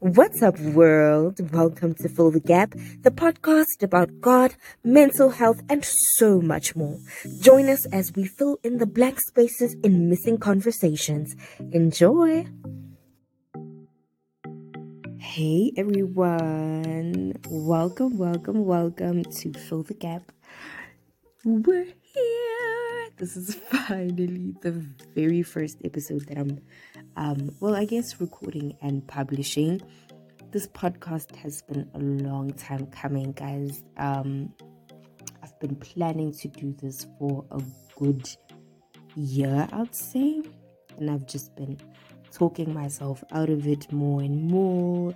What's up, world? Welcome to Fill the Gap, the podcast about God, mental health, and so much more. Join us as we fill in the blank spaces in missing conversations. Enjoy! Hey, everyone. Welcome, welcome, welcome to Fill the Gap. We're here. This is finally the very first episode that I'm um, well, I guess recording and publishing. This podcast has been a long time coming, guys. Um, I've been planning to do this for a good year, I'd say, and I've just been talking myself out of it more and more.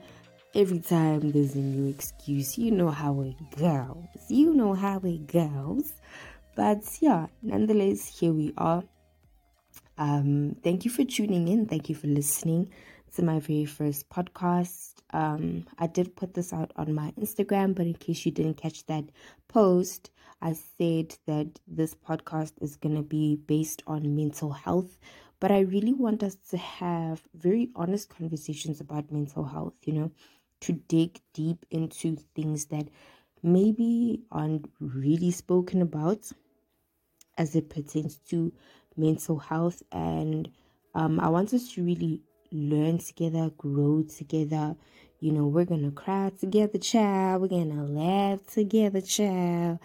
Every time there's a new excuse, you know how it goes. You know how it goes. But yeah, nonetheless, here we are. Um, thank you for tuning in. Thank you for listening to my very first podcast. Um, I did put this out on my Instagram, but in case you didn't catch that post, I said that this podcast is going to be based on mental health. But I really want us to have very honest conversations about mental health, you know, to dig deep into things that maybe aren't really spoken about as it pertains to mental health and um, I want us to really learn together, grow together. You know, we're gonna cry together, child. We're gonna laugh together, child.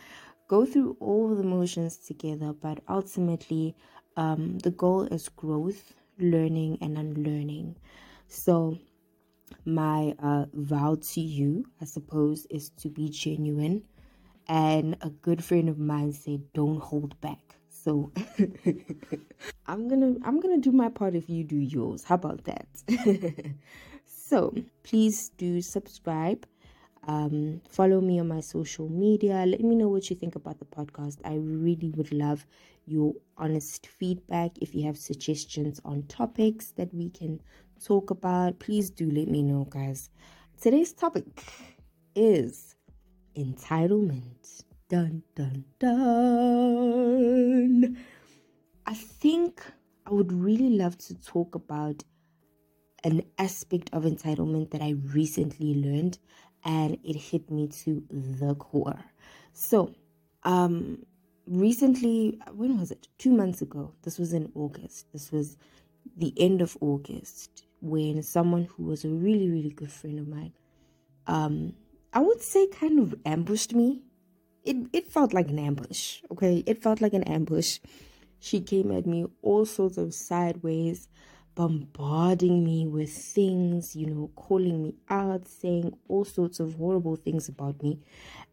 Go through all the motions together, but ultimately, um, the goal is growth, learning, and unlearning. So, my uh, vow to you, I suppose, is to be genuine. And a good friend of mine said, "Don't hold back." So I'm gonna I'm gonna do my part if you do yours. How about that? so please do subscribe. Um, follow me on my social media. Let me know what you think about the podcast. I really would love your honest feedback. If you have suggestions on topics that we can talk about, please do let me know, guys. Today's topic is entitlement. Dun dun dun. I think I would really love to talk about an aspect of entitlement that I recently learned and it hit me to the core. So, um recently when was it? 2 months ago. This was in August. This was the end of August when someone who was a really really good friend of mine um I would say kind of ambushed me it, it felt like an ambush. Okay. It felt like an ambush. She came at me all sorts of sideways, bombarding me with things, you know, calling me out, saying all sorts of horrible things about me.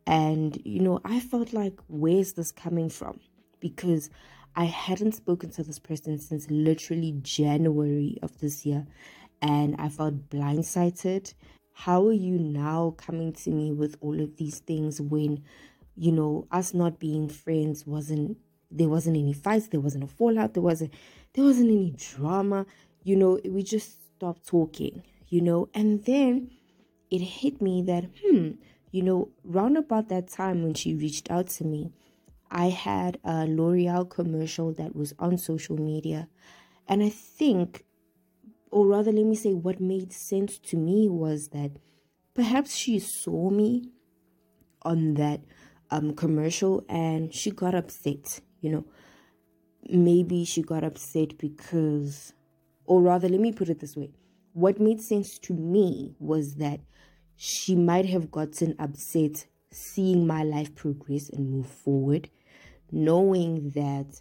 And, you know, I felt like, where's this coming from? Because I hadn't spoken to this person since literally January of this year. And I felt blindsided. How are you now coming to me with all of these things when you know, us not being friends wasn't there wasn't any fights, there wasn't a fallout, there wasn't there wasn't any drama, you know, we just stopped talking, you know, and then it hit me that hmm, you know, round about that time when she reached out to me, I had a L'Oreal commercial that was on social media. And I think, or rather, let me say, what made sense to me was that perhaps she saw me on that um commercial and she got upset you know maybe she got upset because or rather let me put it this way what made sense to me was that she might have gotten upset seeing my life progress and move forward knowing that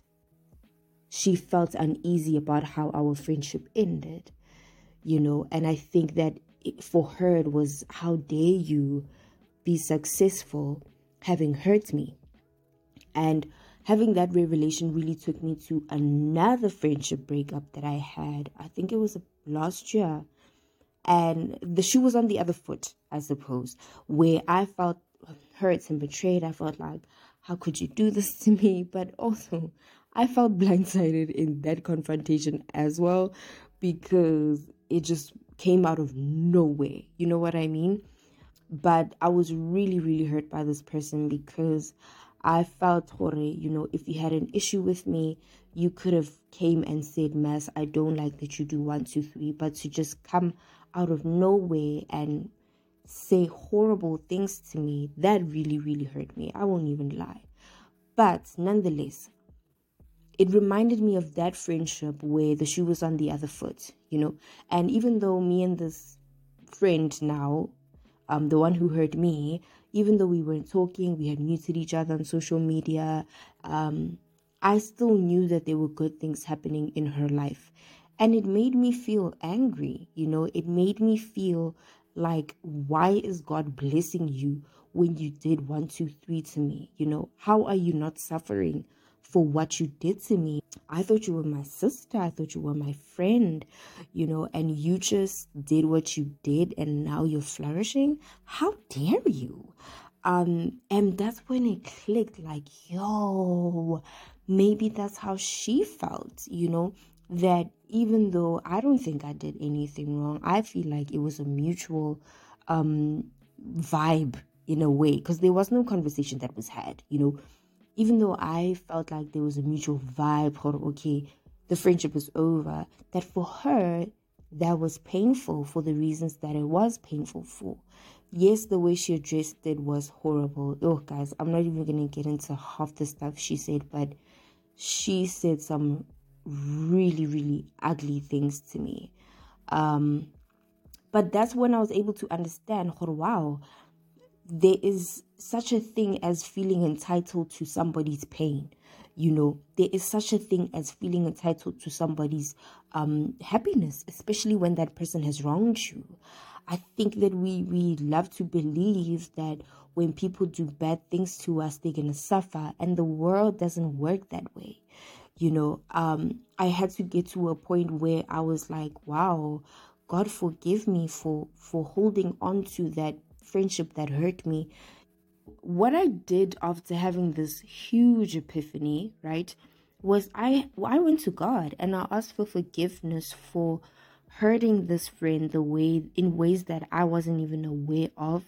she felt uneasy about how our friendship ended you know and i think that for her it was how dare you be successful having hurt me. And having that revelation really took me to another friendship breakup that I had. I think it was last year. And the shoe was on the other foot, I suppose, where I felt hurt and betrayed. I felt like, how could you do this to me? But also, I felt blindsided in that confrontation as well because it just came out of nowhere. You know what I mean? but I was really, really hurt by this person because I felt, Hore, you know, if you had an issue with me, you could have came and said, Mass, I don't like that you do one, two, three, but to just come out of nowhere and say horrible things to me, that really, really hurt me. I won't even lie. But nonetheless, it reminded me of that friendship where the shoe was on the other foot, you know. And even though me and this friend now, um, the one who hurt me, even though we weren't talking, we had muted each other on social media, um, I still knew that there were good things happening in her life. And it made me feel angry, you know, it made me feel like, why is God blessing you when you did one, two, three to me? You know, how are you not suffering for what you did to me? I thought you were my sister, I thought you were my friend, you know, and you just did what you did and now you're flourishing. How dare you? Um, and that's when it clicked like, yo, maybe that's how she felt, you know, that even though I don't think I did anything wrong, I feel like it was a mutual um, vibe in a way because there was no conversation that was had, you know. Even though I felt like there was a mutual vibe, or okay, the friendship was over, that for her, that was painful for the reasons that it was painful for. Yes, the way she addressed it was horrible. Oh, guys, I'm not even to get into half the stuff she said, but she said some really, really ugly things to me. Um, but that's when I was able to understand, wow, there is such a thing as feeling entitled to somebody's pain. You know, there is such a thing as feeling entitled to somebody's um, happiness, especially when that person has wronged you. I think that we we love to believe that when people do bad things to us, they're gonna suffer, and the world doesn't work that way you know um i had to get to a point where i was like wow god forgive me for for holding on to that friendship that hurt me what i did after having this huge epiphany right was i i went to god and i asked for forgiveness for hurting this friend the way in ways that i wasn't even aware of.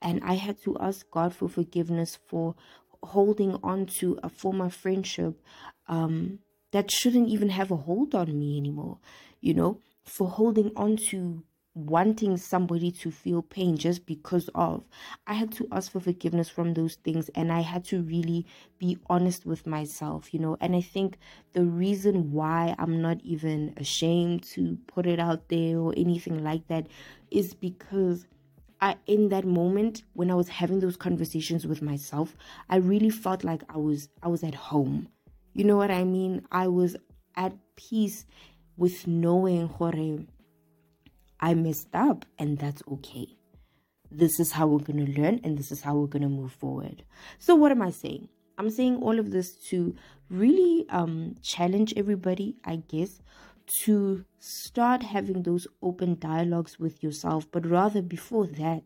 And i had to ask god for forgiveness for holding on to a former friendship um, that shouldn't even have a hold on me anymore, you know, for holding on to wanting somebody to feel pain just because of. I had to ask for forgiveness from those things and I had to really be honest with myself, you know. And I think the reason why I'm not even ashamed to put it out there or anything like that is because I in that moment when I was having those conversations with myself, I really felt like I was I was at home. You know what I mean? I was at peace with knowing Jorge, I messed up and that's okay. This is how we're going to learn and this is how we're going to move forward. So what am I saying? I'm saying all of this to really um challenge everybody, I guess, to start having those open dialogues with yourself, but rather before that,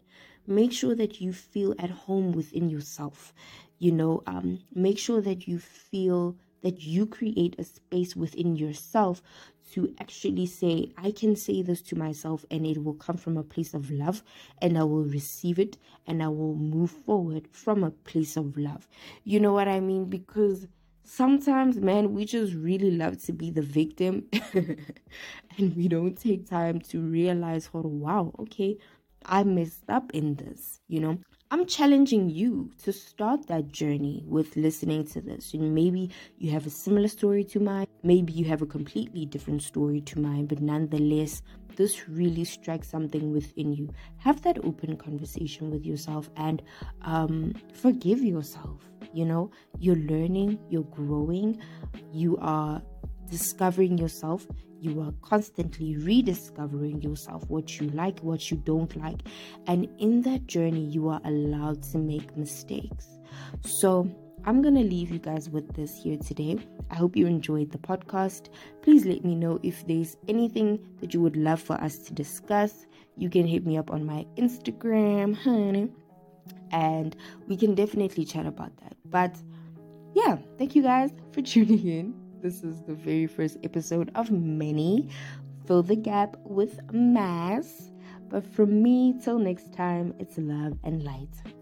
make sure that you feel at home within yourself. You know, um, make sure that you feel that you create a space within yourself to actually say, I can say this to myself, and it will come from a place of love, and I will receive it, and I will move forward from a place of love. You know what I mean? Because sometimes, man, we just really love to be the victim and we don't take time to realize, oh, wow, okay, I messed up in this, you know. I'm challenging you to start that journey with listening to this. And maybe you have a similar story to mine, maybe you have a completely different story to mine, but nonetheless, this really strikes something within you. Have that open conversation with yourself and um, forgive yourself. You know, you're learning, you're growing, you are discovering yourself. You are constantly rediscovering yourself, what you like, what you don't like. And in that journey, you are allowed to make mistakes. So, I'm going to leave you guys with this here today. I hope you enjoyed the podcast. Please let me know if there's anything that you would love for us to discuss. You can hit me up on my Instagram, honey, and we can definitely chat about that. But yeah, thank you guys for tuning in. This is the very first episode of many. Fill the gap with mass. But from me, till next time, it's love and light.